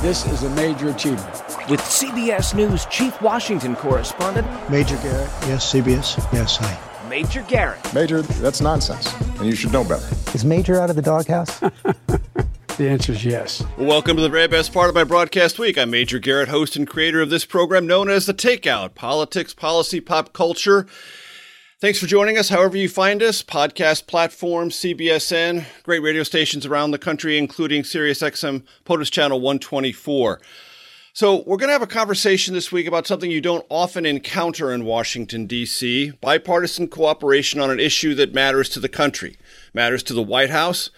This is a major achievement. With CBS News Chief Washington correspondent Major Garrett, yes, CBS, yes, hi. Major Garrett. Major, that's nonsense, and you should know better. Is Major out of the doghouse? the answer is yes. Welcome to the very best part of my broadcast week. I'm Major Garrett, host and creator of this program known as The Takeout Politics, Policy, Pop Culture. Thanks for joining us, however you find us. Podcast platforms, CBSN, great radio stations around the country, including SiriusXM POTUS Channel 124. So, we're going to have a conversation this week about something you don't often encounter in Washington, D.C. bipartisan cooperation on an issue that matters to the country, matters to the White House,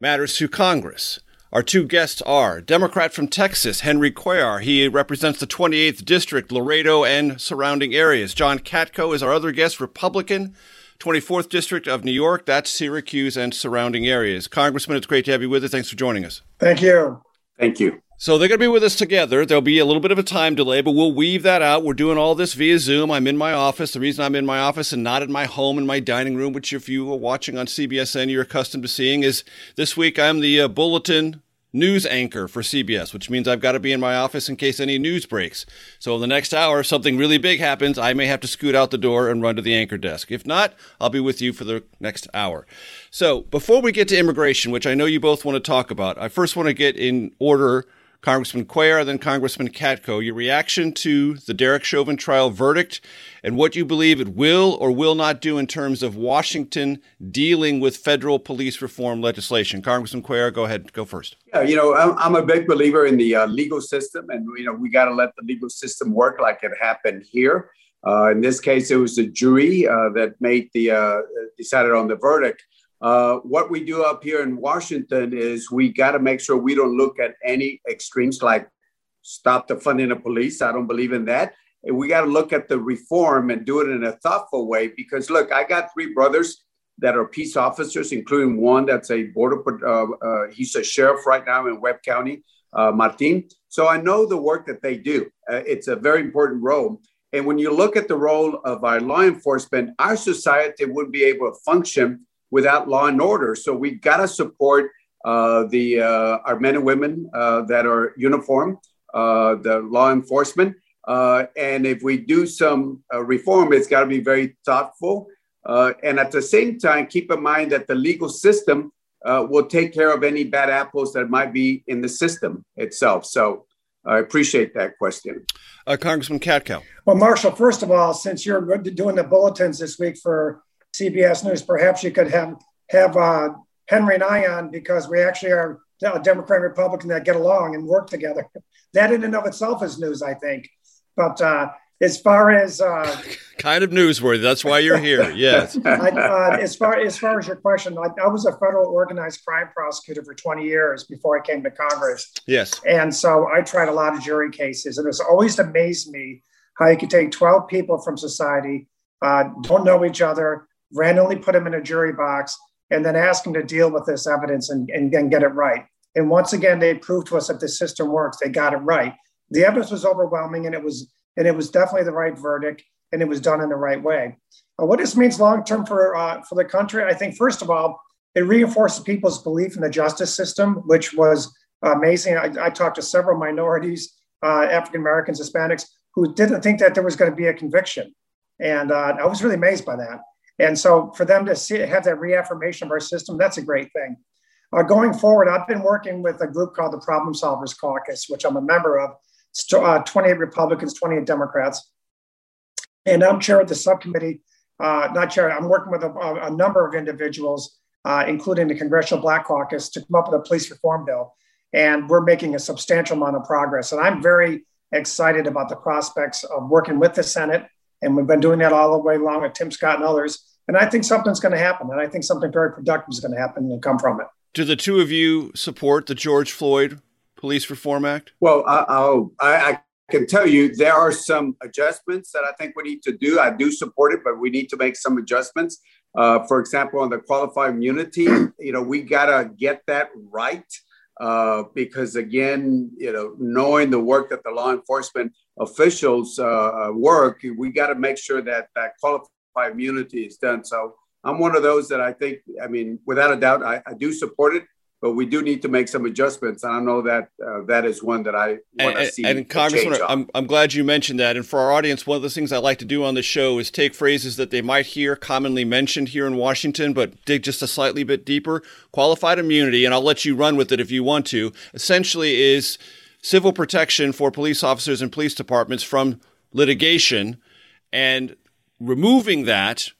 matters to Congress. Our two guests are Democrat from Texas, Henry Cuellar. He represents the 28th District, Laredo, and surrounding areas. John Katko is our other guest, Republican, 24th District of New York. That's Syracuse and surrounding areas. Congressman, it's great to have you with us. Thanks for joining us. Thank you. Thank you. So they're going to be with us together. There'll be a little bit of a time delay, but we'll weave that out. We're doing all this via Zoom. I'm in my office. The reason I'm in my office and not in my home in my dining room, which if you are watching on CBSN, you're accustomed to seeing, is this week I'm the uh, bulletin news anchor for CBS, which means I've got to be in my office in case any news breaks. So in the next hour, if something really big happens, I may have to scoot out the door and run to the anchor desk. If not, I'll be with you for the next hour. So before we get to immigration, which I know you both want to talk about, I first want to get in order Congressman Cuellar, then Congressman Katko, your reaction to the Derek Chauvin trial verdict and what you believe it will or will not do in terms of Washington dealing with federal police reform legislation. Congressman Cuellar, go ahead, go first. Yeah, you know, I'm, I'm a big believer in the uh, legal system, and you know, we got to let the legal system work like it happened here. Uh, in this case, it was the jury uh, that made the uh, decided on the verdict. Uh, what we do up here in Washington is we got to make sure we don't look at any extremes like stop the funding of police. I don't believe in that. And we got to look at the reform and do it in a thoughtful way because look, I got three brothers that are peace officers, including one that's a border, uh, uh, he's a sheriff right now in Webb County, uh, Martin. So I know the work that they do. Uh, it's a very important role. And when you look at the role of our law enforcement, our society wouldn't be able to function without law and order. So we got to support uh, the uh, our men and women uh, that are uniform, uh, the law enforcement, uh, and if we do some uh, reform, it's got to be very thoughtful. and at the same time, keep in mind that the legal system will take care of any bad apples that might be in the system itself. So I appreciate that question. Congressman Katko. Well, Marshall, first of all, since you're doing the bulletins this week for CBS News, perhaps you could have have uh, Henry and I on because we actually are a Democrat and Republican that get along and work together. That in and of itself is news, I think. But uh, as far as uh, kind of newsworthy, that's why you're here. Yes. I, uh, as far as far as your question, I, I, was a federal organized crime prosecutor for 20 years before I came to Congress. Yes. And so I tried a lot of jury cases, and it's always amazed me how you could take 12 people from society, uh, don't know each other, randomly put them in a jury box, and then ask them to deal with this evidence and, and, and get it right. And once again, they proved to us that the system works. They got it right. The evidence was overwhelming, and it was and it was definitely the right verdict, and it was done in the right way. Uh, what this means long term for uh, for the country, I think, first of all, it reinforces people's belief in the justice system, which was amazing. I, I talked to several minorities, uh, African Americans, Hispanics, who didn't think that there was going to be a conviction, and uh, I was really amazed by that. And so for them to see, have that reaffirmation of our system, that's a great thing. Uh, going forward, I've been working with a group called the Problem Solvers Caucus, which I'm a member of. It's uh, 28 Republicans, 28 Democrats. And I'm chair of the subcommittee, uh, not chair, I'm working with a, a number of individuals, uh, including the Congressional Black Caucus, to come up with a police reform bill. And we're making a substantial amount of progress. And I'm very excited about the prospects of working with the Senate. And we've been doing that all the way along with Tim Scott and others. And I think something's going to happen. And I think something very productive is going to happen and come from it. Do the two of you support the George Floyd Police Reform Act? Well, I, I, I can tell you there are some adjustments that I think we need to do. I do support it, but we need to make some adjustments. Uh, for example, on the qualified immunity, you know, we got to get that right. Uh, because again, you know, knowing the work that the law enforcement officials uh, uh work, we got to make sure that that qualified immunity is done. So I'm one of those that I think, I mean, without a doubt, I, I do support it but we do need to make some adjustments. And I know that uh, that is one that I want to see. And Congressman, I'm, I'm glad you mentioned that. And for our audience, one of the things I like to do on the show is take phrases that they might hear commonly mentioned here in Washington, but dig just a slightly bit deeper. Qualified immunity, and I'll let you run with it if you want to, essentially is civil protection for police officers and police departments from litigation. And removing that,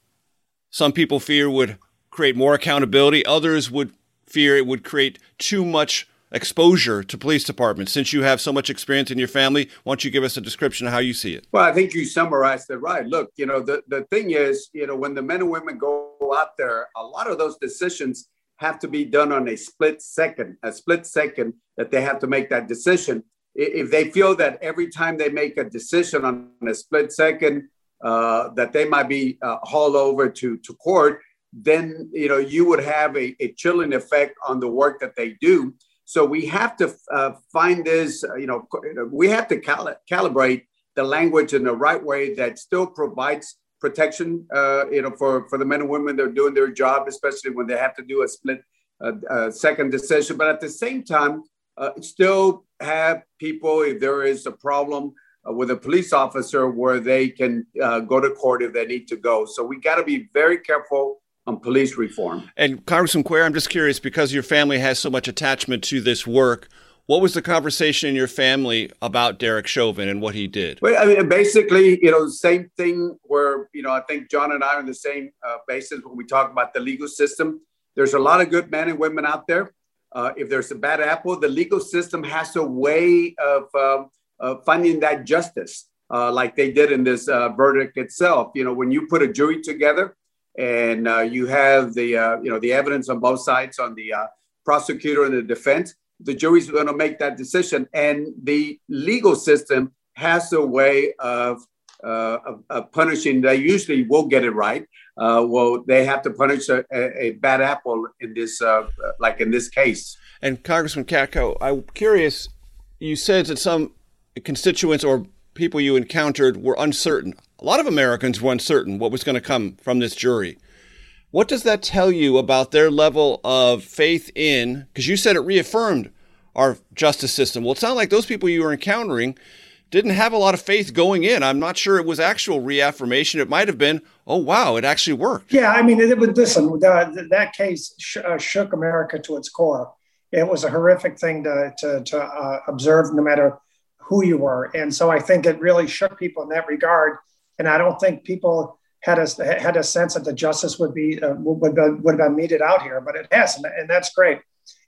some people fear would create more accountability. Others would fear it would create too much exposure to police departments. Since you have so much experience in your family, why don't you give us a description of how you see it? Well, I think you summarized it right. Look, you know, the, the thing is, you know, when the men and women go out there, a lot of those decisions have to be done on a split second, a split second that they have to make that decision. If they feel that every time they make a decision on a split second, uh, that they might be uh, hauled over to, to court, then you know you would have a, a chilling effect on the work that they do. So we have to uh, find this, uh, you know, we have to cal- calibrate the language in the right way that still provides protection, uh, you know, for, for the men and women that are doing their job, especially when they have to do a split second decision. But at the same time, still have people, if there is a problem with a police officer, where they can go to court if they need to go. So we got to be very careful on police reform. And Congressman Cuellar, I'm just curious because your family has so much attachment to this work. What was the conversation in your family about Derek Chauvin and what he did? Well, I mean, basically, you know, same thing where, you know, I think John and I are on the same uh, basis when we talk about the legal system. There's a lot of good men and women out there. Uh, if there's a bad apple, the legal system has a way of, um, of finding that justice, uh, like they did in this uh, verdict itself. You know, when you put a jury together, and uh, you have the uh, you know the evidence on both sides on the uh, prosecutor and the defense the jury's going to make that decision. And the legal system has a way of, uh, of, of punishing. They usually will get it right. Uh, well they have to punish a, a bad apple in this uh, like in this case. And congressman katko i'm curious you said that some constituents or people you encountered were uncertain a lot of Americans were uncertain what was going to come from this jury. What does that tell you about their level of faith in? Because you said it reaffirmed our justice system. Well, it sounded like those people you were encountering didn't have a lot of faith going in. I'm not sure it was actual reaffirmation. It might have been, oh wow, it actually worked. Yeah, I mean, it would listen. The, that case sh- uh, shook America to its core. It was a horrific thing to to, to uh, observe, no matter who you were. And so I think it really shook people in that regard and I don't think people had a had a sense that the justice would be uh, would, would have been meted out here, but it has, and, and that's great.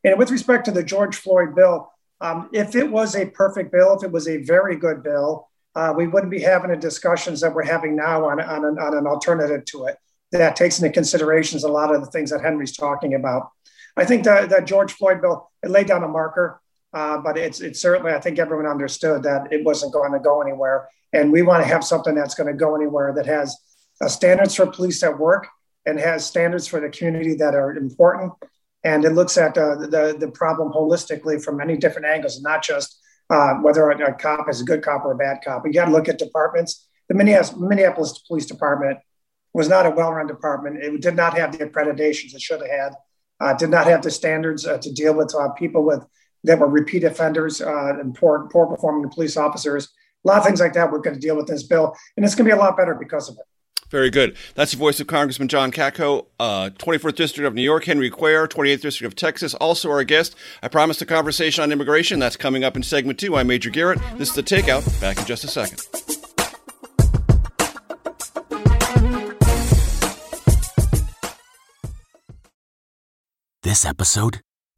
And with respect to the George Floyd bill, um, if it was a perfect bill, if it was a very good bill, uh, we wouldn't be having the discussions that we're having now on, on, an, on an alternative to it that takes into considerations a lot of the things that Henry's talking about. I think that the George Floyd bill it laid down a marker, uh, but it's it's certainly I think everyone understood that it wasn't going to go anywhere. And we want to have something that's going to go anywhere that has uh, standards for police at work and has standards for the community that are important. And it looks at uh, the, the problem holistically from many different angles, not just uh, whether a, cop is a good cop or a bad cop. You got to look at departments. The Minneapolis Police Department was not a well-run department. It did not have the accreditations it should have had. Uh, did not have the standards uh, to deal with people with that were repeat offenders uh, and poor, poor performing police officers a lot of things like that we're going to deal with this bill, and it's going to be a lot better because of it. Very good. That's the voice of Congressman John Katko, uh, 24th District of New York, Henry Cuellar, 28th District of Texas, also our guest. I promised a conversation on immigration. That's coming up in segment two. I'm Major Garrett. This is The Takeout. Back in just a second. This episode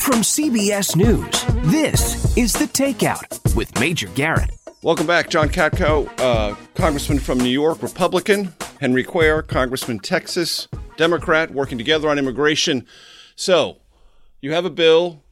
From CBS News, this is The Takeout with Major Garrett. Welcome back, John Katko, uh, Congressman from New York, Republican. Henry Cuellar, Congressman Texas, Democrat, working together on immigration. So, you have a bill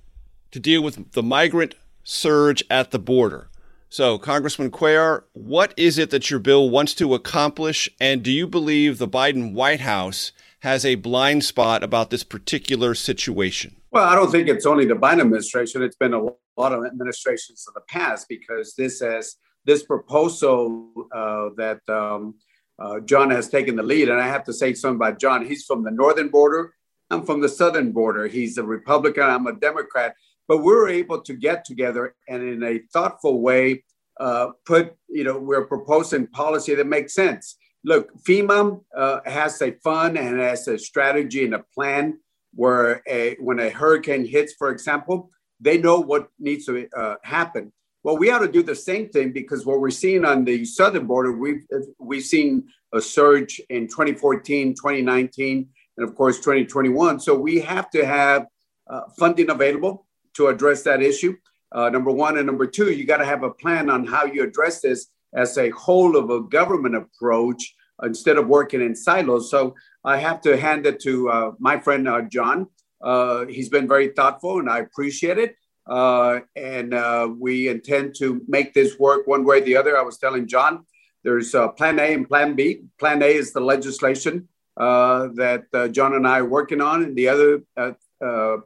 to deal with the migrant surge at the border. So, Congressman Cuellar, what is it that your bill wants to accomplish? And do you believe the Biden White House has a blind spot about this particular situation? Well, I don't think it's only the Biden administration. It's been a lot of administrations in the past because this has this proposal uh, that um, uh, John has taken the lead. And I have to say something about John. He's from the northern border. I'm from the southern border. He's a Republican. I'm a Democrat. But we're able to get together and in a thoughtful way uh, put, you know, we're proposing policy that makes sense. Look, FEMA uh, has a fund and has a strategy and a plan where a, when a hurricane hits, for example, they know what needs to uh, happen. Well, we ought to do the same thing because what we're seeing on the southern border, we've, we've seen a surge in 2014, 2019, and of course 2021. So we have to have uh, funding available to address that issue. Uh, number one. And number two, you got to have a plan on how you address this as a whole of a government approach instead of working in silos. So I have to hand it to uh, my friend uh, John. Uh, he's been very thoughtful and I appreciate it. Uh, and uh, we intend to make this work one way or the other. I was telling John, there's uh, Plan A and Plan B. Plan A is the legislation that John and I are working on, and the other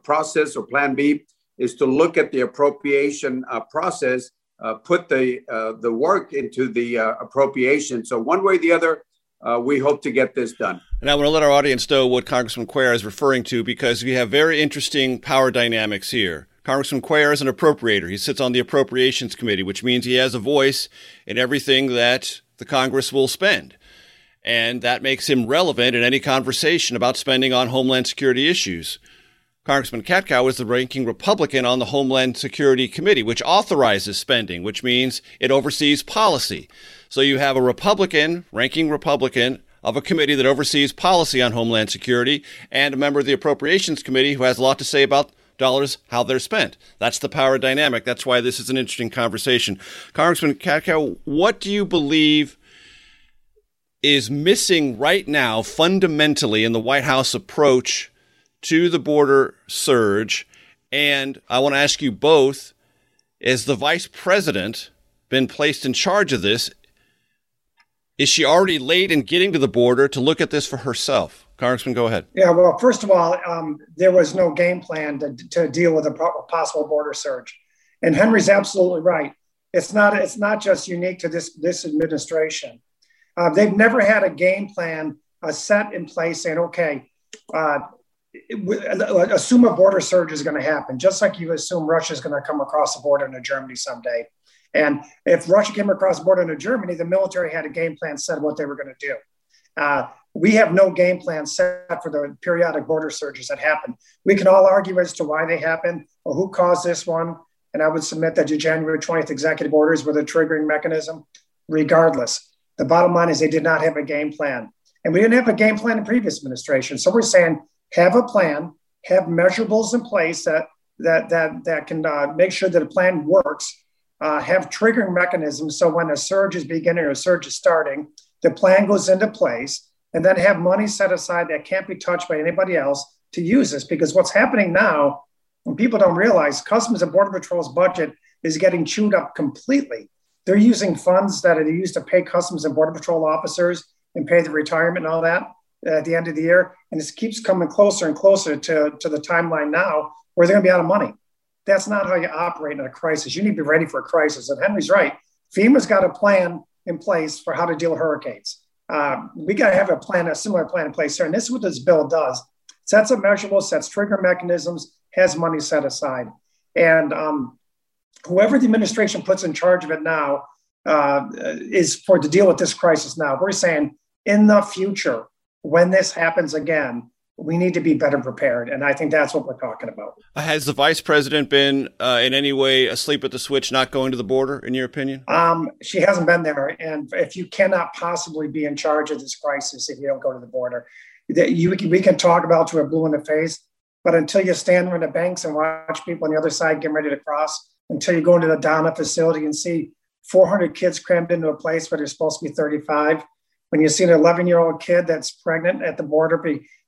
process or Plan B is to look at the appropriation process, put the the work into the appropriation. So one way or the other, Uh, we hope to get this done. And I want to let our audience know what Congressman Cuellar is referring to because we have very interesting power dynamics here. Congressman Cuellar is an appropriator. He sits on the Appropriations Committee, which means he has a voice in everything that the Congress will spend. And that makes him relevant in any conversation about spending on Homeland Security issues. Congressman Katko is the ranking Republican on the Homeland Security Committee, which authorizes spending, which means it oversees policy. So you have a Republican, ranking Republican, of a committee that oversees policy on Homeland Security, and a member of the Appropriations Committee who has a lot to say about dollars, how they're spent. That's the power dynamic. That's why this is an interesting conversation. Congressman Katko, what do you believe is missing right now fundamentally in the White House approach to the border surge? And I want to ask you both, as the vice president been placed in charge of this, is she already late in getting to the border to look at this for herself? Congressman, go ahead. Yeah, well, first of all, um, there was no game plan to, to deal with a possible border surge, and Henry's absolutely right. It's not it's not just unique to this this administration. Uh, they've never had a game plan uh, set in place saying, okay, uh, assume a border surge is going to happen, just like you assume Russia is going to come across the border into Germany someday. And if Russia came across the border into Germany, the military had a game plan set what they were going to do. Uh, we have no game plan set for the periodic border surges that happen. We can all argue as to why they happen or who caused this one. And I would submit that the January 20th executive orders were the triggering mechanism, regardless. The bottom line is they did not have a game plan. And we didn't have a game plan in previous administration. So we're saying have a plan, have measurables in place that that that that can uh, make sure that a plan works. Uh, have triggering mechanisms so when a surge is beginning or a surge is starting, the plan goes into place, and then have money set aside that can't be touched by anybody else to use this. Because what's happening now, when people don't realize, Customs and Border Patrol's budget is getting chewed up completely. They're using funds that are used to pay Customs and Border Patrol officers and pay the retirement and all that at the end of the year. And it keeps coming closer and closer to, to the timeline now where they're going to be out of money. That's not how you operate in a crisis. You need to be ready for a crisis. And Henry's right. FEMA's got a plan in place for how to deal with hurricanes. Uh, we got to have a plan, a similar plan in place here. And this is what this bill does sets up measurables, sets trigger mechanisms, has money set aside. And um, whoever the administration puts in charge of it now uh, is for to deal with this crisis now. We're saying in the future, when this happens again, we need to be better prepared. And I think that's what we're talking about. Has the vice president been uh, in any way asleep at the switch, not going to the border, in your opinion? Um, she hasn't been there. And if you cannot possibly be in charge of this crisis if you don't go to the border, that you, we can talk about to a blue in the face, but until you stand there in the banks and watch people on the other side getting ready to cross, until you go into the Donna facility and see 400 kids crammed into a place where they're supposed to be 35, when you see an 11 year old kid that's pregnant at the border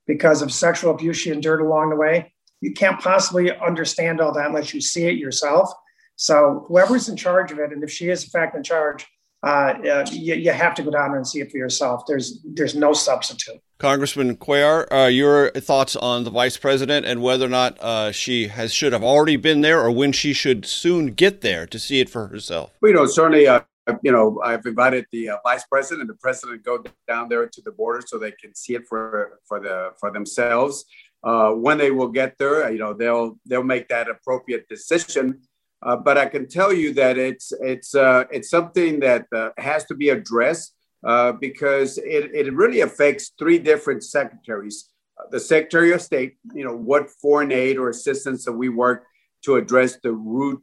because of sexual abuse she endured along the way. You can't possibly understand all that unless you see it yourself. So whoever's in charge of it, and if she is in fact in charge, uh, uh, you, you, have to go down there and see it for yourself. There's there's no substitute. Congressman Cuellar, uh, your thoughts on the vice president and whether or not uh, she has should have already been there, or when she should soon get there to see it for herself. Well, you know, certainly uh, you know, I've invited the uh, vice president and the president go down there to the border so they can see it for for the for themselves. Uh, when they will get there, you know, they'll they'll make that appropriate decision. Uh, but I can tell you that it's it's uh, it's something that uh, has to be addressed uh, because it, it really affects three different secretaries. the Secretary of State, you know, what foreign aid or assistance that we work to address the root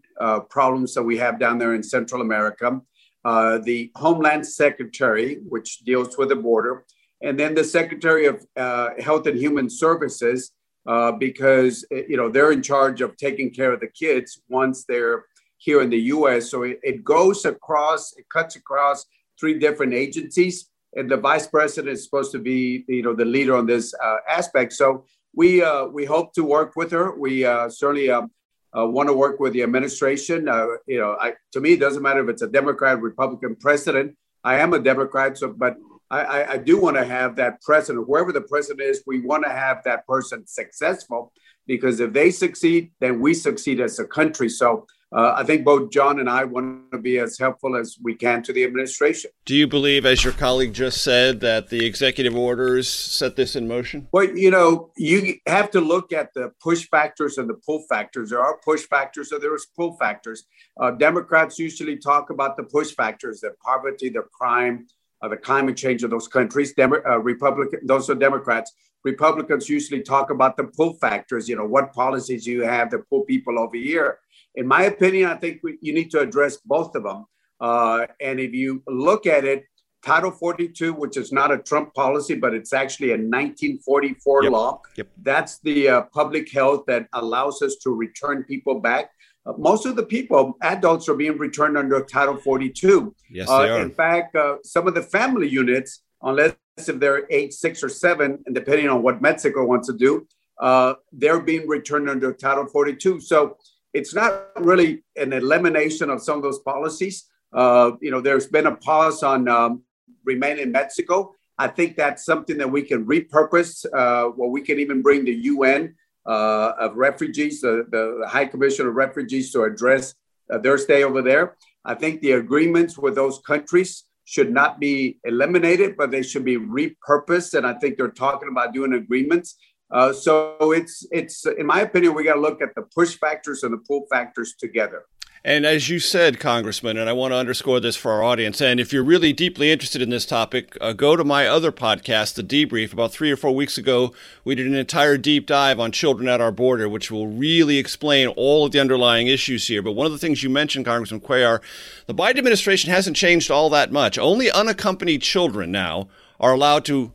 problems that we have down there in Central America uh, the Homeland Secretary, which deals with the border, and then the Secretary of uh, Health and Human Services, uh, because you know they're in charge of taking care of the kids once they're here in the U.S. So it, it goes across, it cuts across three different agencies, and the Vice President is supposed to be you know the leader on this uh, aspect. So we uh, we hope to work with her. We certainly. Um, uh, want to work with the administration. Uh, you know, I, to me, it doesn't matter if it's a Democrat, Republican president. I am a Democrat, so but I, I, do want to have that president, whoever the president is, we want to have that person successful because if they succeed, then we succeed as a country. So uh, I think both John and I want to be as helpful as we can to the administration. Do you believe, as your colleague just said, that the executive orders set this in motion? Well, you know, you have to look at the push factors and the pull factors. There are push factors, so there's pull factors. Uh, Democrats usually talk about the push factors: the poverty, the crime, uh, the climate change of those countries. Demo- uh, Republican, those are Democrats. Republicans usually talk about the pull factors. You know, what policies you have that pull people over here in my opinion, I think we, you need to address both of them. Uh, and if you look at it, Title 42, which is not a Trump policy, but it's actually a 1944 yep. law. Yep. That's the uh, public health that allows us to return people back. Uh, most of the people, adults, are being returned under Title 42. Yes, they uh, are. In fact, uh, some of the family units, unless if they're eight, six, or seven, and depending on what Mexico wants to do, uh, they're being returned under Title 42. So it's not really an elimination of some of those policies. Uh, you know, there's been a pause on um, remain in Mexico. I think that's something that we can repurpose, uh, we can even bring the UN uh, of refugees, the, the, High Commission of Refugees, to address uh, their stay over there. I think the agreements with those countries should not be eliminated, but they should be repurposed. And I think they're talking about doing agreements uh, so it's it's in my opinion we got to look at the push factors and the pull factors together. And as you said, Congressman, and I want to underscore this for our audience, and if you're really deeply interested in this topic, uh, go to my other podcast, The Debrief. About three or four weeks ago, we did an entire deep dive on children at our border, which will really explain all of the underlying issues here. But one of the things you mentioned, Congressman Cuellar, the Biden administration hasn't changed all that much. Only unaccompanied children now are allowed to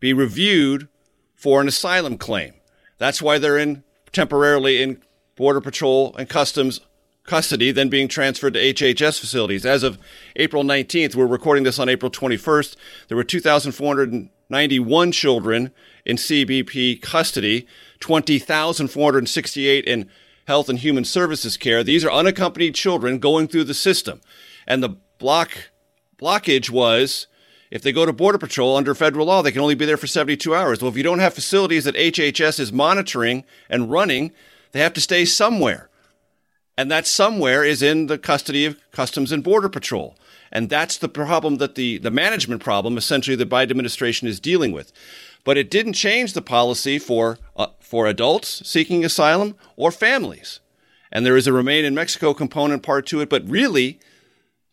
be reviewed for an asylum claim. That's why they're in temporarily in Border Patrol and Customs custody, then being transferred to HHS facilities. As of April 19th, we're recording this on April 21st, there were 2,491 children in CBP custody, 20,468 in health and human services care. These are unaccompanied children going through the system. And the block blockage was if they go to Border Patrol under federal law, they can only be there for 72 hours. Well, if you don't have facilities that HHS is monitoring and running, they have to stay somewhere. And that somewhere is in the custody of Customs and Border Patrol. And that's the problem that the, the management problem, essentially, the Biden administration is dealing with. But it didn't change the policy for, uh, for adults seeking asylum or families. And there is a remain in Mexico component part to it. But really,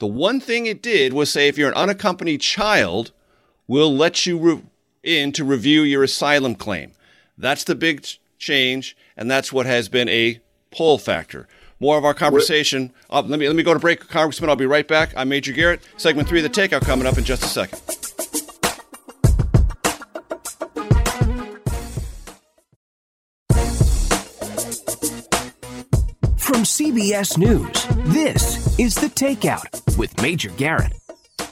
the one thing it did was say if you're an unaccompanied child, we'll let you re- in to review your asylum claim. That's the big change, and that's what has been a pull factor. More of our conversation. Uh, let me let me go to break, Congressman. I'll be right back. I'm Major Garrett. Segment three of the Takeout coming up in just a second. From CBS News, this is The Takeout with Major Garrett.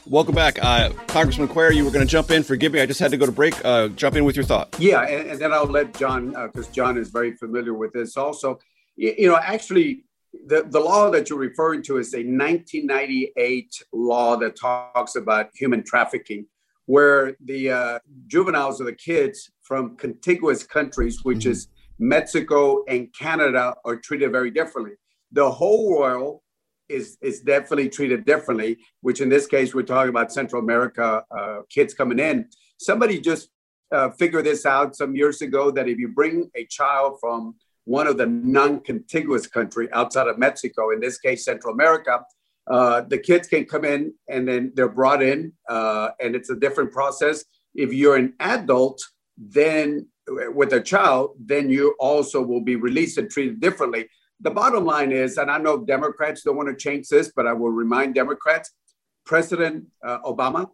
Welcome back. Uh, Congressman Cuellar, you were going to jump in. Forgive me, I just had to go to break. Uh, jump in with your thought. Yeah, and, and then I'll let John, because uh, John is very familiar with this also. You, you know, actually, the, the law that you're referring to is a 1998 law that talks about human trafficking, where the uh, juveniles or the kids from contiguous countries, which mm-hmm. is Mexico and Canada, are treated very differently. The whole world is, is definitely treated differently, which in this case, we're talking about Central America uh, kids coming in. Somebody just uh, figured this out some years ago that if you bring a child from one of the non-contiguous country outside of Mexico, in this case, Central America, uh, the kids can come in and then they're brought in, uh, and it's a different process. If you're an adult, then with a child, then you also will be released and treated differently. The bottom line is, and I know Democrats don't want to change this, but I will remind Democrats President uh, Obama,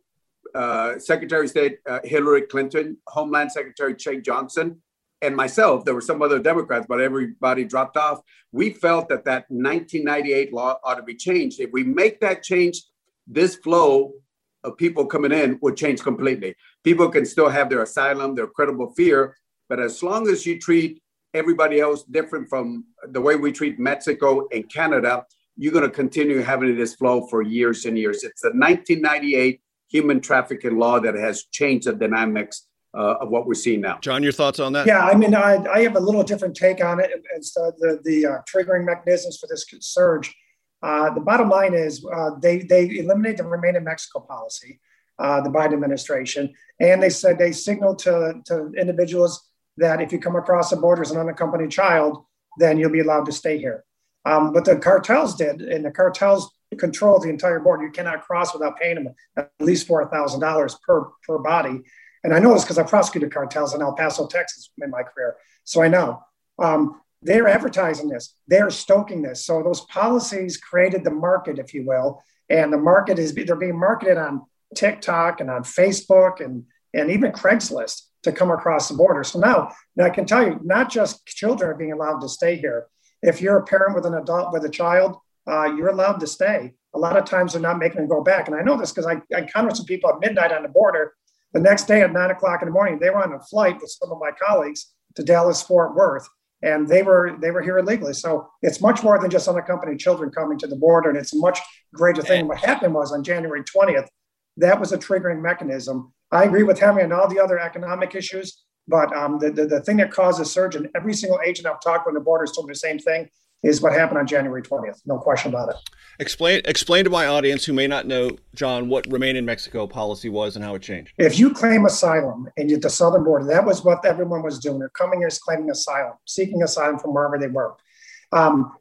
uh, Secretary of State uh, Hillary Clinton, Homeland Secretary Jeh Johnson, and myself, there were some other Democrats, but everybody dropped off. We felt that that 1998 law ought to be changed. If we make that change, this flow of people coming in would change completely. People can still have their asylum, their credible fear, but as long as you treat everybody else different from the way we treat Mexico and Canada, you're going to continue having this flow for years and years. It's the 1998 human trafficking law that has changed the dynamics uh, of what we're seeing now. John, your thoughts on that? Yeah, I mean, I, I have a little different take on it as the, the, the uh, triggering mechanisms for this surge. Uh, the bottom line is uh, they, they eliminated the remain in Mexico policy, uh, the Biden administration, and they said they signaled to, to individuals that if you come across the border as an unaccompanied child, then you'll be allowed to stay here. Um, but the cartels did, and the cartels control the entire border. You cannot cross without paying them at least $4,000 per, per body. And I know this because I prosecuted cartels in El Paso, Texas in my career. So I know. Um, they're advertising this, they're stoking this. So those policies created the market, if you will. And the market is they're being marketed on TikTok and on Facebook and, and even Craigslist to come across the border. So now, now I can tell you, not just children are being allowed to stay here. If you're a parent with an adult with a child, uh, you're allowed to stay. A lot of times they're not making them go back. And I know this because I, I encountered some people at midnight on the border the next day at nine o'clock in the morning, they were on a flight with some of my colleagues to Dallas Fort Worth, and they were they were here illegally. So it's much more than just unaccompanied children coming to the border, and it's a much greater thing. What happened was on January twentieth, that was a triggering mechanism. I agree with Henry on all the other economic issues, but um, the, the, the thing that caused a surge, and every single agent I've talked with on the border is told me the same thing, is what happened on January 20th. No question about it. Explain explain to my audience who may not know, John, what Remain in Mexico policy was and how it changed. If you claim asylum and you're at the southern border, that was what everyone was doing. They're coming here claiming asylum, seeking asylum from wherever they were. Um,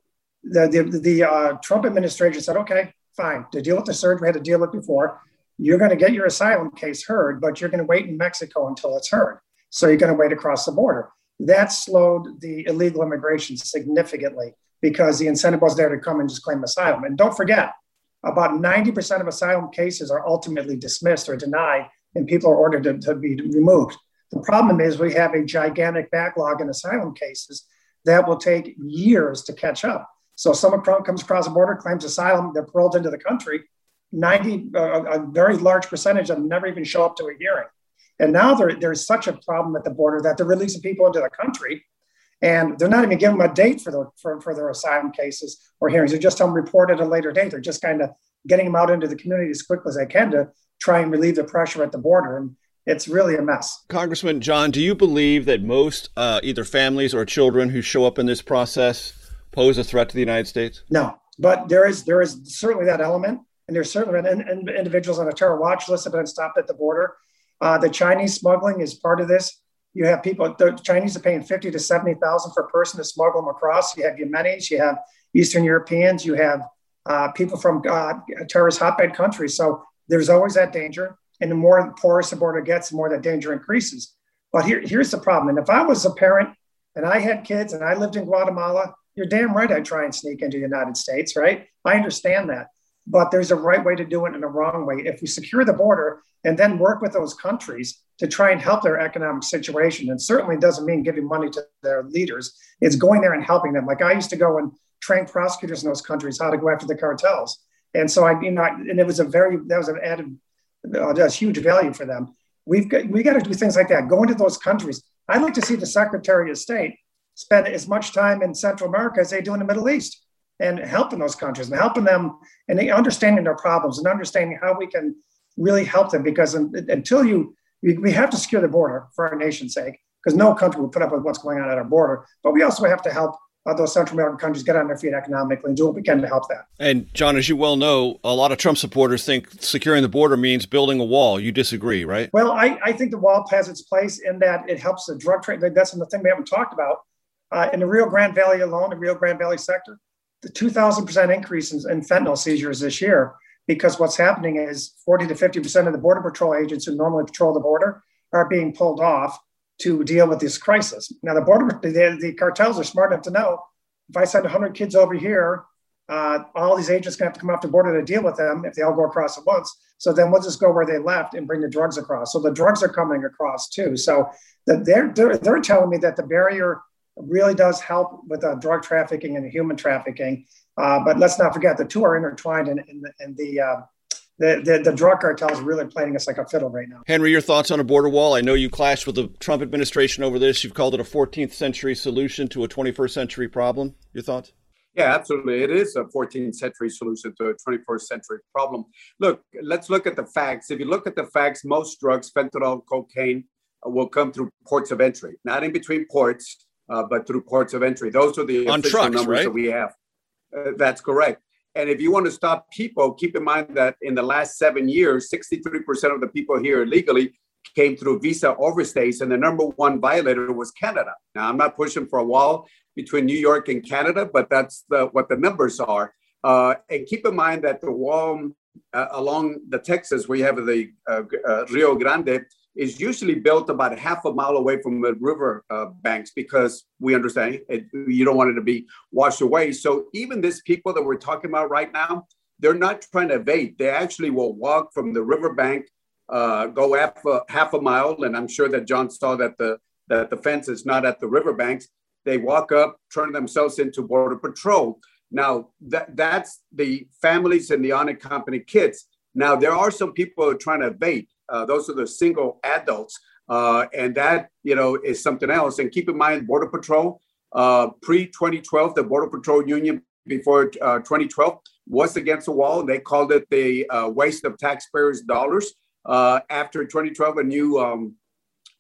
the the, the uh, Trump administration said, okay, fine. To deal with the surge we had to deal with before, you're going to get your asylum case heard, but you're going to wait in Mexico until it's heard. So you're going to wait across the border. That slowed the illegal immigration significantly because the incentive was there to come and just claim asylum. And don't forget, about 90% of asylum cases are ultimately dismissed or denied, and people are ordered to, to be removed. The problem is we have a gigantic backlog in asylum cases that will take years to catch up. So someone comes across the border, claims asylum, they're paroled into the country. 90, uh, a very large percentage of them never even show up to a hearing. And now there, there's such a problem at the border that they're releasing people into the country and they're not even giving them a date for, the, for, for their asylum cases or hearings. They're just tell them report at a later date. They're just kind of getting them out into the community as quickly as they can to try and relieve the pressure at the border. And it's really a mess. Congressman John, do you believe that most uh, either families or children who show up in this process pose a threat to the United States? No, but there is there is certainly that element, and there's certainly been in, in, individuals on a terror watch list that have been stopped at the border. Uh, the Chinese smuggling is part of this. You have people. The Chinese are paying fifty to seventy thousand per person to smuggle them across. You have Yemenis, you have Eastern Europeans, you have uh, people from uh, terrorist hotbed countries. So there's always that danger. And the more porous the border gets, the more that danger increases. But here, here's the problem. And if I was a parent and I had kids and I lived in Guatemala, you're damn right I'd try and sneak into the United States, right? I understand that. But there's a right way to do it and a wrong way. If we secure the border and then work with those countries to try and help their economic situation, and certainly doesn't mean giving money to their leaders, it's going there and helping them. Like I used to go and train prosecutors in those countries how to go after the cartels. And so I, you know, and it was a very, that was an added uh, does huge value for them. We've got, we got to do things like that. Go into those countries. I'd like to see the Secretary of State spend as much time in Central America as they do in the Middle East and helping those countries and helping them and understanding their problems and understanding how we can really help them. Because until you, we have to secure the border for our nation's sake, because no country will put up with what's going on at our border. But we also have to help those Central American countries get on their feet economically and do what we can to help that. And John, as you well know, a lot of Trump supporters think securing the border means building a wall. You disagree, right? Well, I, I think the wall has its place in that it helps the drug trade. That's the thing we haven't talked about. Uh, in the Rio Grande Valley alone, the Rio Grande Valley sector, the 2,000% increase in, in fentanyl seizures this year, because what's happening is 40 to 50% of the Border Patrol agents who normally patrol the border are being pulled off to deal with this crisis. Now, the border, the, the cartels are smart enough to know if I send 100 kids over here, uh, all these agents gonna have to come off the border to deal with them if they all go across at once. So then we'll just go where they left and bring the drugs across. So the drugs are coming across too. So the, they're, they're, they're telling me that the barrier really does help with uh, drug trafficking and human trafficking. Uh, but let's not forget the two are intertwined in, in the, in the uh, the, the, the drug cartel is really playing us like a fiddle right now. Henry, your thoughts on a border wall? I know you clashed with the Trump administration over this. You've called it a 14th century solution to a 21st century problem. Your thoughts? Yeah, absolutely. It is a 14th century solution to a 21st century problem. Look, let's look at the facts. If you look at the facts, most drugs, fentanyl, cocaine, uh, will come through ports of entry, not in between ports, uh, but through ports of entry. Those are the on official trucks, numbers right? that we have. Uh, that's correct. And if you want to stop people, keep in mind that in the last seven years, 63% of the people here illegally came through visa overstays, and the number one violator was Canada. Now, I'm not pushing for a wall between New York and Canada, but that's the, what the numbers are. Uh, and keep in mind that the wall uh, along the Texas, we have the uh, uh Rio Grande, is usually built about half a mile away from the river uh, banks because we understand it, you don't want it to be washed away. So even these people that we're talking about right now, they're not trying to evade. They actually will walk from the riverbank, uh, go half a, half a mile, and I'm sure that John saw that the that the fence is not at the riverbanks. They walk up, turn themselves into border patrol. Now that that's the families and the unaccompanied kids. Now there are some people trying to evade uh, those are the single adults. Uh, and that, you know, is something else. And keep in mind, Border Patrol, uh, pre 2012, the Border Patrol Union before 2012 was against the wall. They called it the waste of taxpayers' dollars. after 2012, a new um,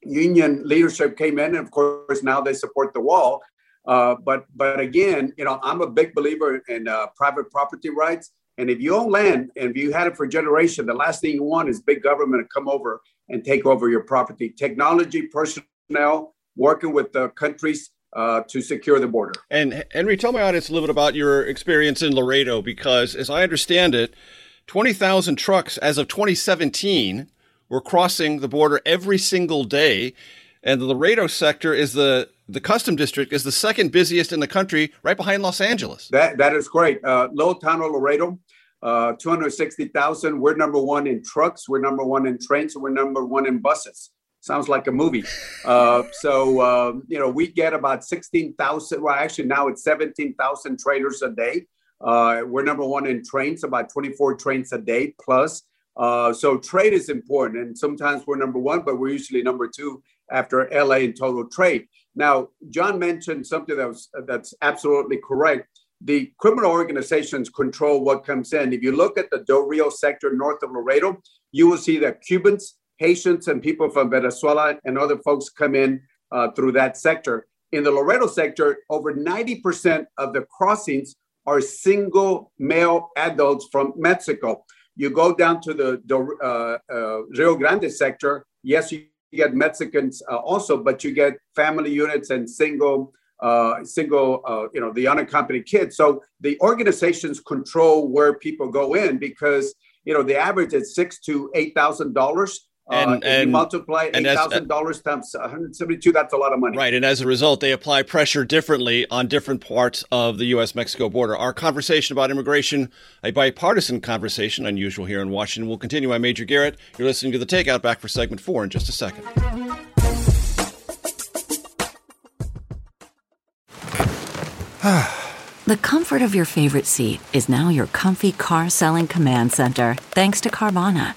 union leadership came in, and of course now they support the wall. Uh, but but again, you know, I'm a big believer in uh, private property rights. And if you own land and if you had it for a generation, the last thing you want is big government to come over and take over your property. Technology, personnel, working with the countries uh, to secure the border. And Henry, tell my audience a little bit about your experience in Laredo, because as I understand it, 20,000 trucks as of 2017 were crossing the border every single day. And the Laredo sector is the the custom district is the second busiest in the country, right behind Los Angeles. That that is great. Uh, Little town of Laredo, uh, 260,000. We're number one in trucks. We're number one in trains. we're number one in buses. Sounds like a movie. Uh, so, um, you know, we get about 16,000, well, actually now it's 17,000 traders a day. Uh, we're number one in trains, about 24 trains a day plus. Uh, so trade is important. And sometimes we're number one, but we're usually number two after LA in total trade. Now, John mentioned something that was, that's absolutely correct. The criminal organizations control what comes in. If you look at the Del Rio sector north of Laredo, you will see that Cubans, Haitians, and people from Venezuela and other folks come in uh, through that sector. In the Laredo sector, over 90% of the crossings are single male adults from Mexico. You go down to the, the uh, uh, Rio Grande sector, yes, you get Mexicans uh, also, but you get family units and single, uh, single, uh, you know, the unaccompanied kids. So the organizations control where people go in because you know the average is six to eight thousand dollars and, uh, and multiply eight thousand dollars times one hundred seventy-two. That's a lot of money, right? And as a result, they apply pressure differently on different parts of the U.S.-Mexico border. Our conversation about immigration, a bipartisan conversation, unusual here in Washington, will continue. I'm Major Garrett. You're listening to the Takeout. Back for segment four in just a second. the comfort of your favorite seat is now your comfy car selling command center, thanks to Carvana.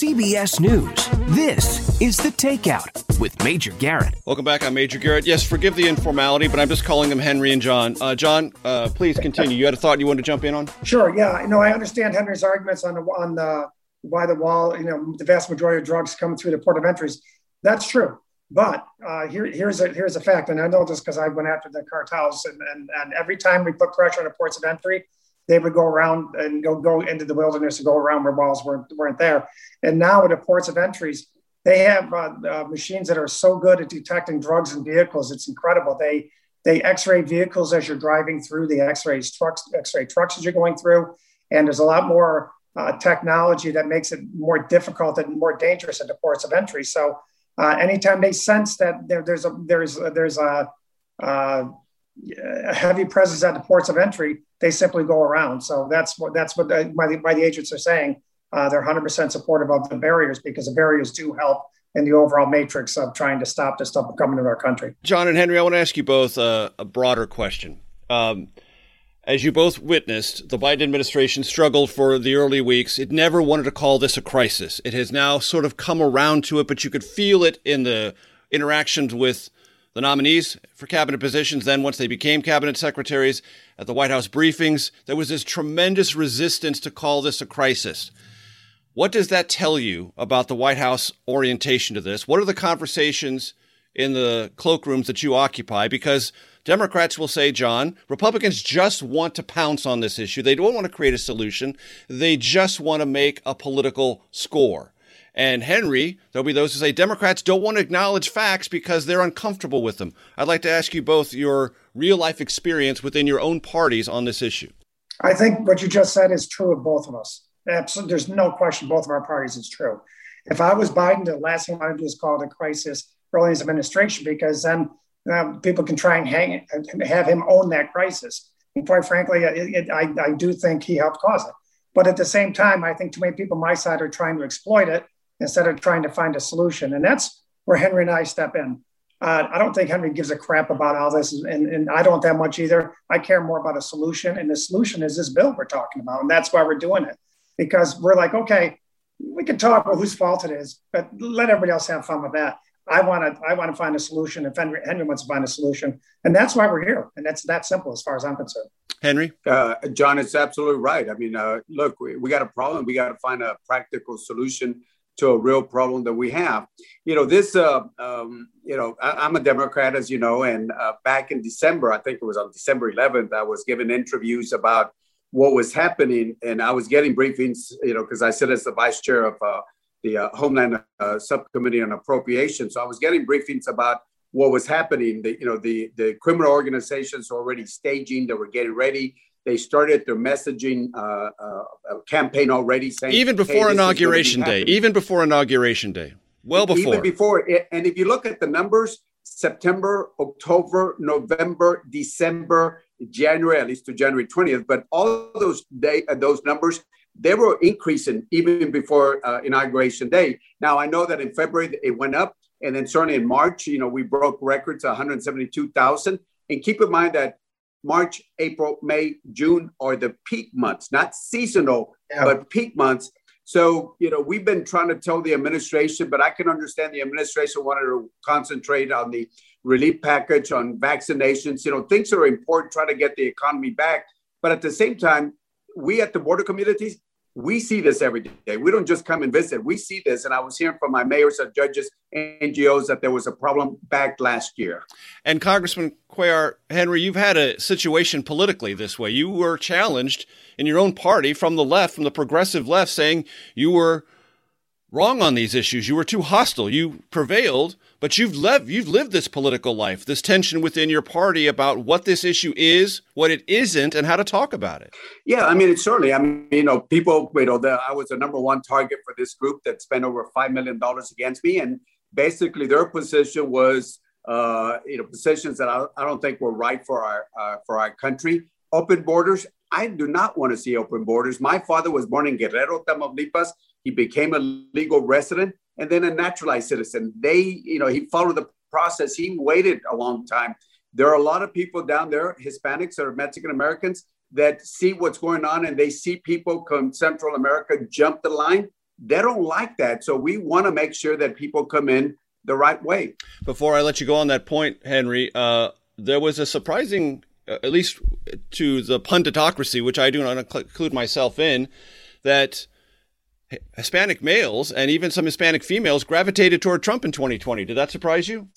CBS News, this is The Takeout with Major Garrett. Welcome back. I'm Major Garrett. Yes, forgive the informality, but I'm just calling them Henry and John. Uh, John, uh, please continue. You had a thought you wanted to jump in on? Sure. Yeah. No, I understand Henry's arguments on the on the by the wall. You know, the vast majority of drugs come through the port of entries. That's true. But uh, here, here's a here's a fact, and I know this because I went after the cartels, and, and and every time we put pressure on the ports of entry, they would go around and go go into the wilderness and go around where walls weren't, weren't there. And now at the ports of entries, they have uh, uh, machines that are so good at detecting drugs in vehicles. It's incredible. They they X-ray vehicles as you're driving through. The X-rays trucks, X-ray trucks as you're going through, and there's a lot more uh, technology that makes it more difficult and more dangerous at the ports of entry. So uh, anytime they sense that there, there's a there's a, there's a, uh, a heavy presence at the ports of entry, they simply go around. So that's what that's what the, the, the agents are saying. Uh, they're 100% supportive of the barriers because the barriers do help in the overall matrix of trying to stop this stuff from coming into our country. John and Henry, I want to ask you both a, a broader question. Um, as you both witnessed, the Biden administration struggled for the early weeks. It never wanted to call this a crisis. It has now sort of come around to it, but you could feel it in the interactions with the nominees for cabinet positions. Then, once they became cabinet secretaries at the White House briefings, there was this tremendous resistance to call this a crisis. What does that tell you about the White House orientation to this? What are the conversations in the cloakrooms that you occupy? Because Democrats will say, John, Republicans just want to pounce on this issue. They don't want to create a solution. They just want to make a political score. And Henry, there'll be those who say Democrats don't want to acknowledge facts because they're uncomfortable with them. I'd like to ask you both your real life experience within your own parties on this issue. I think what you just said is true of both of us. Absolutely, there's no question both of our parties is true. If I was Biden, the last thing I would do is call it a crisis early in his administration because then um, people can try and hang and have him own that crisis. And quite frankly, it, it, I, I do think he helped cause it. But at the same time, I think too many people on my side are trying to exploit it instead of trying to find a solution. And that's where Henry and I step in. Uh, I don't think Henry gives a crap about all this, and, and I don't that much either. I care more about a solution, and the solution is this bill we're talking about, and that's why we're doing it because we're like, okay, we can talk about whose fault it is, but let everybody else have fun with that. I want to, I want to find a solution. If Henry, Henry wants to find a solution, and that's why we're here, and that's that simple as far as I'm concerned. Henry, uh, John, it's absolutely right. I mean, uh, look, we, we got a problem. We got to find a practical solution to a real problem that we have. You know, this, uh, um, you know, I, am a Democrat, as you know, and uh, back in December, I think it was on December 11th, I was given interviews about what was happening, and I was getting briefings, you know, because I sit as the vice chair of uh, the uh, Homeland uh, Subcommittee on Appropriation. So I was getting briefings about what was happening. The, you know, the, the criminal organizations already staging, they were getting ready. They started their messaging uh, uh, campaign already saying even before hey, inauguration day, even before inauguration day, well before. Even before. And if you look at the numbers, September, October, November, December, January, at least to January 20th, but all those day, uh, those numbers, they were increasing even before uh, inauguration day. Now I know that in February it went up, and then certainly in March, you know, we broke records, 172,000. And keep in mind that March, April, May, June are the peak months, not seasonal, yeah. but peak months. So, you know, we've been trying to tell the administration, but I can understand the administration wanted to concentrate on the relief package, on vaccinations, you know, things are important, try to get the economy back. But at the same time, we at the border communities, we see this every day. We don't just come and visit. We see this. And I was hearing from my mayors and judges, NGOs, that there was a problem back last year. And Congressman Cuellar, Henry, you've had a situation politically this way. You were challenged in your own party from the left, from the progressive left, saying you were wrong on these issues. You were too hostile. You prevailed but you've lived you've lived this political life, this tension within your party about what this issue is, what it isn't, and how to talk about it. Yeah, I mean, it's certainly. I mean, you know, people, you know, the, I was the number one target for this group that spent over five million dollars against me, and basically their position was, uh, you know, positions that I, I don't think were right for our uh, for our country. Open borders. I do not want to see open borders. My father was born in Guerrero, Tamaulipas. He became a legal resident and then a naturalized citizen. They, you know, he followed the process. He waited a long time. There are a lot of people down there, Hispanics or Mexican Americans, that see what's going on and they see people come Central America jump the line. They don't like that. So we want to make sure that people come in the right way. Before I let you go on that point, Henry, uh, there was a surprising, uh, at least to the punditocracy, which I do not include myself in, that Hispanic males and even some Hispanic females gravitated toward Trump in 2020. Did that surprise you?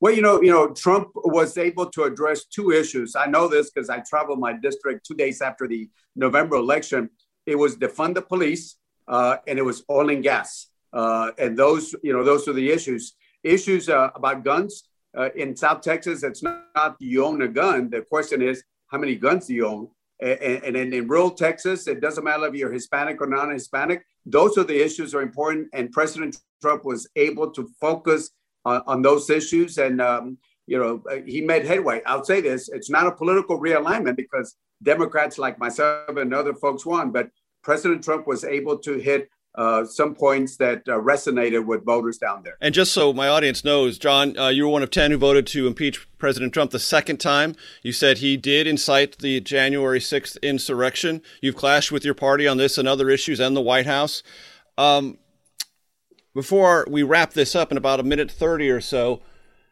Well, you know, you know, Trump was able to address two issues. I know this because I traveled my district two days after the November election. It was defund the police, uh, and it was oil and gas, uh, and those, you know, those are the issues. Issues uh, about guns uh, in South Texas. It's not, not you own a gun. The question is how many guns do you own? And, and, in rural Texas, it doesn't matter if you're Hispanic or non-Hispanic. Those are the issues are important, and President Trump was able to focus on, on those issues, and um, you know he made headway. I'll say this: it's not a political realignment because Democrats like myself and other folks won, but President Trump was able to hit uh, some points that uh, resonated with voters down there. And just so my audience knows, John, uh, you were one of 10 who voted to impeach President Trump the second time. You said he did incite the January 6th insurrection. You've clashed with your party on this and other issues and the White House. Um, before we wrap this up in about a minute 30 or so,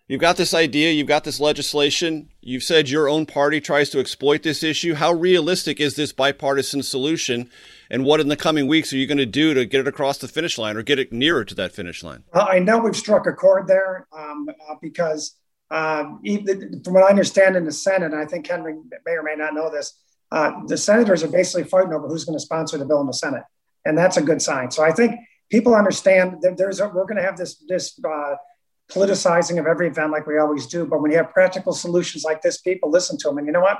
You've got this idea, you've got this legislation. You've said your own party tries to exploit this issue. How realistic is this bipartisan solution? And what in the coming weeks are you going to do to get it across the finish line or get it nearer to that finish line? I know we've struck a chord there um, uh, because, um, even, from what I understand in the Senate, I think Henry may or may not know this, uh, the senators are basically fighting over who's going to sponsor the bill in the Senate. And that's a good sign. So I think people understand that there's a, we're going to have this, this, uh, politicizing of every event like we always do. But when you have practical solutions like this, people listen to them. And you know what?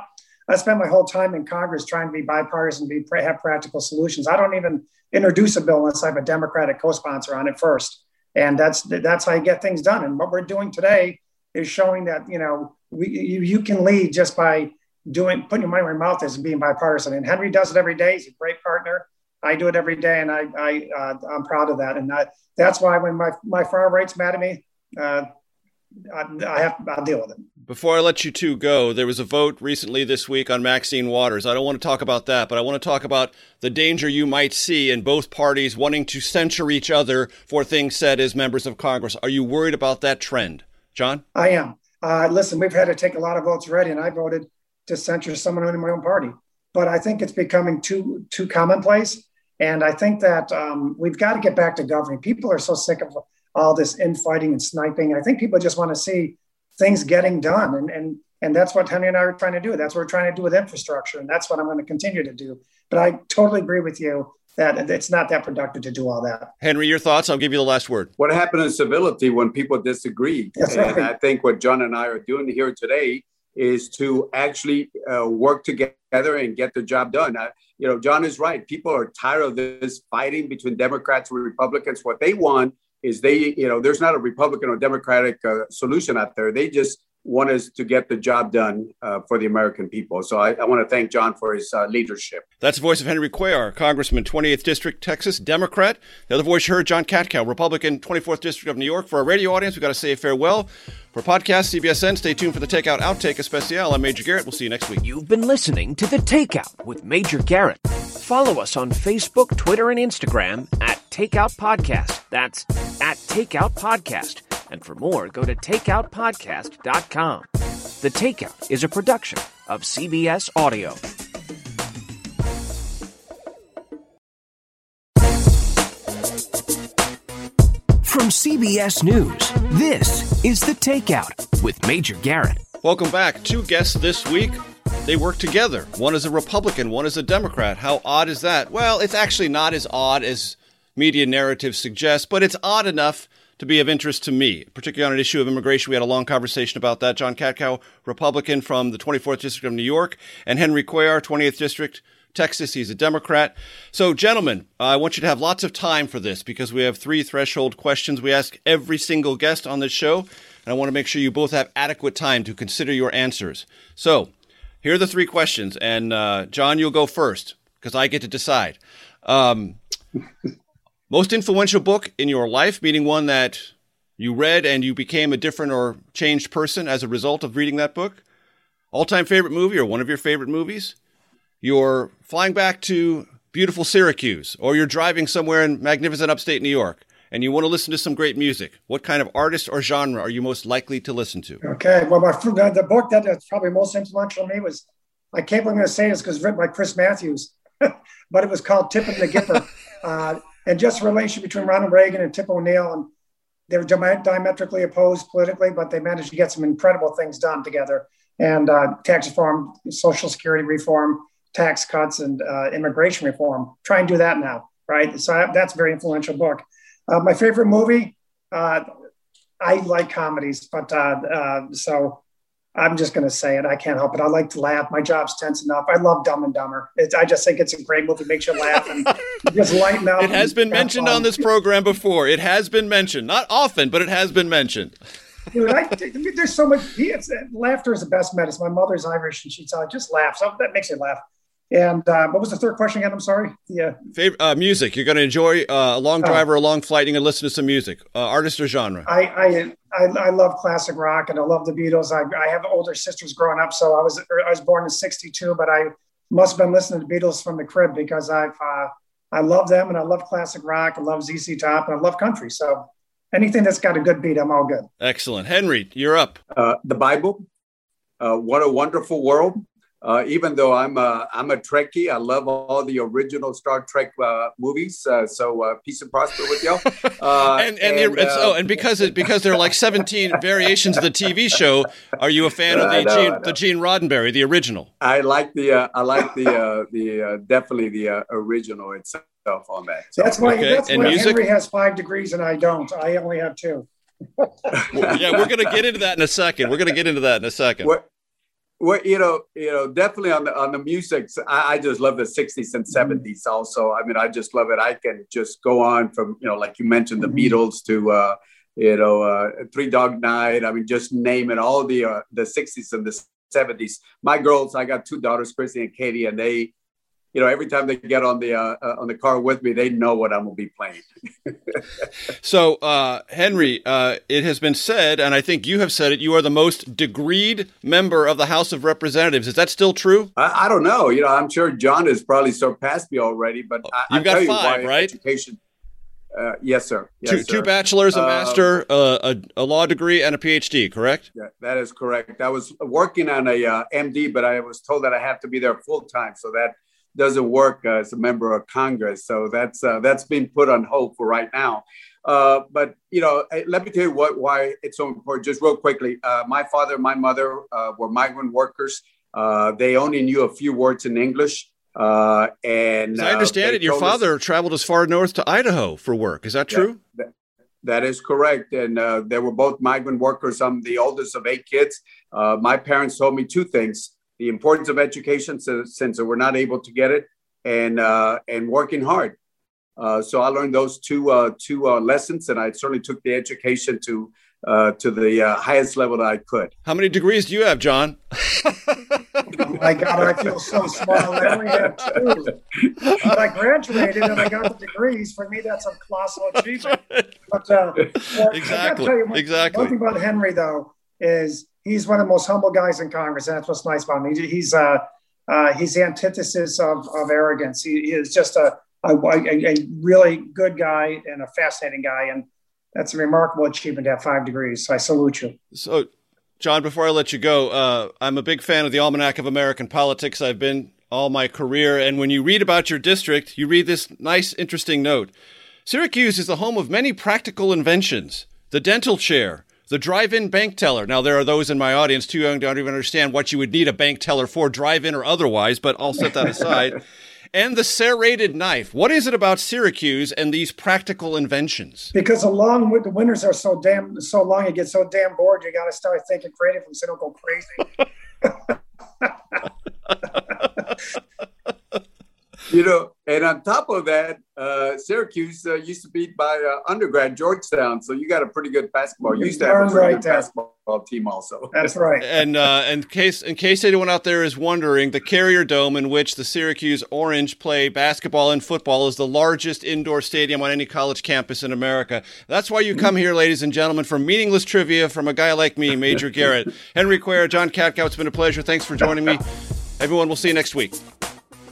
I spent my whole time in Congress trying to be bipartisan, be have practical solutions. I don't even introduce a bill unless I have a Democratic co-sponsor on it first, and that's that's how you get things done. And what we're doing today is showing that you know we, you, you can lead just by doing putting your money where your mouth is and being bipartisan. And Henry does it every day. He's a great partner. I do it every day, and I, I uh, I'm proud of that. And I, that's why when my my far right's mad at me, uh, I, I, have I'll deal with it. Before I let you two go, there was a vote recently this week on Maxine Waters. I don't want to talk about that, but I want to talk about the danger you might see in both parties wanting to censure each other for things said as members of Congress. Are you worried about that trend, John? I am. Uh, listen, we've had to take a lot of votes already, and I voted to censure someone in my own party. But I think it's becoming too too commonplace, and I think that um, we've got to get back to governing. People are so sick of all this infighting and sniping. I think people just want to see things getting done. And, and, and that's what Henry and I are trying to do. That's what we're trying to do with infrastructure. And that's what I'm going to continue to do. But I totally agree with you that it's not that productive to do all that. Henry, your thoughts? I'll give you the last word. What happened in civility when people disagree? That's and right. I think what John and I are doing here today is to actually uh, work together and get the job done. I, you know, John is right. People are tired of this fighting between Democrats and Republicans. What they want is they, you know, there's not a Republican or Democratic uh, solution out there. They just want is to get the job done uh, for the American people. So I, I want to thank John for his uh, leadership. That's the voice of Henry Cuellar, Congressman, 28th District, Texas, Democrat. The other voice you heard, John Katko, Republican, 24th District of New York. For our radio audience, we've got to say farewell. For podcast, CBSN, stay tuned for the Takeout Outtake Especial. I'm Major Garrett. We'll see you next week. You've been listening to The Takeout with Major Garrett. Follow us on Facebook, Twitter, and Instagram at Takeout Podcast. That's at Takeout Podcast. And for more, go to takeoutpodcast.com. The Takeout is a production of CBS Audio. From CBS News, this is The Takeout with Major Garrett. Welcome back. Two guests this week. They work together. One is a Republican, one is a Democrat. How odd is that? Well, it's actually not as odd as media narratives suggest, but it's odd enough to be of interest to me, particularly on an issue of immigration. We had a long conversation about that. John Katko, Republican from the 24th District of New York, and Henry Cuellar, 20th District, Texas. He's a Democrat. So, gentlemen, I want you to have lots of time for this because we have three threshold questions we ask every single guest on this show. And I want to make sure you both have adequate time to consider your answers. So, here are the three questions. And, uh, John, you'll go first because I get to decide. Um, most influential book in your life, meaning one that you read and you became a different or changed person as a result of reading that book? All time favorite movie or one of your favorite movies? You're flying back to beautiful Syracuse, or you're driving somewhere in magnificent upstate New York, and you want to listen to some great music. What kind of artist or genre are you most likely to listen to? Okay. Well, my, the book that is probably most influential to me was, I can't believe I'm going to say this because it's written by Chris Matthews, but it was called Tip and the Gipper. uh, and just the relation between Ronald Reagan and Tip O'Neill. And they were diametrically opposed politically, but they managed to get some incredible things done together. And uh, tax reform, Social Security reform, tax cuts, and uh, immigration reform. Try and do that now, right? So I, that's a very influential book. Uh, my favorite movie, uh, I like comedies, but uh, so I'm just going to say it. I can't help it. I like to laugh. My job's tense enough. I love Dumb and Dumber. It's, I just think it's a great movie. It makes you laugh and just lighten up. It has been mentioned on this program before. It has been mentioned, not often, but it has been mentioned. Dude, I, there's so much. It's, laughter is the best medicine. My mother's Irish, and she'd say, "Just laugh." So that makes you laugh. And uh, what was the third question again? I'm sorry. Yeah. Favorite uh, music. You're going to enjoy uh, a long drive or a long flight. And you're going to listen to some music. Uh, artist or genre? I, I I I love classic rock and I love the Beatles. I, I have older sisters growing up, so I was I was born in '62, but I must have been listening to Beatles from the crib because I've uh, I love them and I love classic rock. I love ZZ Top and I love country. So anything that's got a good beat, I'm all good. Excellent, Henry. You're up. Uh, the Bible. Uh, what a wonderful world. Uh, even though I'm a, I'm a Trekkie, I love all the original Star Trek uh, movies. Uh, so uh, peace and prosper with y'all. Uh, and and, and, oh, and uh, because it, because there are like 17 variations of the TV show, are you a fan of the know, Gene, the Gene Roddenberry, the original? I like the I like the the definitely the original itself on that. So. That's why okay. that's and why music? Henry has five degrees and I don't. I only have two. yeah, we're going to get into that in a second. We're going to get into that in a 2nd well, you know, you know, definitely on the on the music, I, I just love the '60s and '70s. Also, I mean, I just love it. I can just go on from you know, like you mentioned, the Beatles to uh, you know, uh, Three Dog Night. I mean, just name it. All the uh, the '60s and the '70s. My girls, I got two daughters, Chrissy and Katie, and they, you know, every time they get on the uh, uh, on the car with me, they know what I'm gonna be playing. so, uh, Henry, uh, it has been said, and I think you have said it. You are the most degreed member of the House of Representatives. Is that still true? I, I don't know. You know, I'm sure John has probably surpassed me already, but I, you've got five, you right? Education. Uh, yes, sir. Yes, two, sir. two bachelors, a master, uh, a, a, law degree, and a PhD. Correct? Yeah, that is correct. I was working on a uh, MD, but I was told that I have to be there full time, so that doesn't work uh, as a member of Congress. So that's uh, that's been put on hold for right now. Uh, but you know, let me tell you what why it's so important. Just real quickly, uh, my father, and my mother uh, were migrant workers. Uh, they only knew a few words in English. Uh, and As I understand it, your father us, traveled as far north to Idaho for work. Is that true? That, that is correct. And uh, they were both migrant workers. I'm the oldest of eight kids. Uh, my parents told me two things the importance of education since, since they were not able to get it, and, uh, and working hard. Uh, so I learned those two, uh, two lessons, and I certainly took the education to, to the highest level that I could. How many degrees do you have, John? oh my God, I feel so small. I only have two. But I graduated and I got the degrees. For me, that's a colossal achievement. But uh, well, exactly, one, exactly. One thing about Henry, though, is he's one of the most humble guys in Congress. And that's what's nice about him. He, he's uh, uh, he's the antithesis of, of arrogance. He, he is just a, a, a, really good guy and a fascinating guy. And that's a remarkable achievement to have five degrees. So I salute you. So John, before I let you go, uh, I'm a big fan of the Almanac of American Politics. I've been all my career. And when you read about your district, you read this nice, interesting note. Syracuse is the home of many practical inventions the dental chair, the drive in bank teller. Now, there are those in my audience too young to even understand what you would need a bank teller for, drive in or otherwise, but I'll set that aside. and the serrated knife. What is it about Syracuse and these practical inventions? Because along with the winters are so damn so long, you get so damn bored. You got to start thinking creatively, so don't go crazy. you know, and on top of that, uh, Syracuse uh, used to beat by uh, undergrad Georgetown, so you got a pretty good basketball. You used to have a pretty right good basketball team, also. That's right. and uh, in case in case anyone out there is wondering, the Carrier Dome, in which the Syracuse Orange play basketball and football, is the largest indoor stadium on any college campus in America. That's why you come here, ladies and gentlemen, for meaningless trivia from a guy like me, Major Garrett, Henry Cuellar, John Katko. It's been a pleasure. Thanks for joining me. Everyone, we'll see you next week.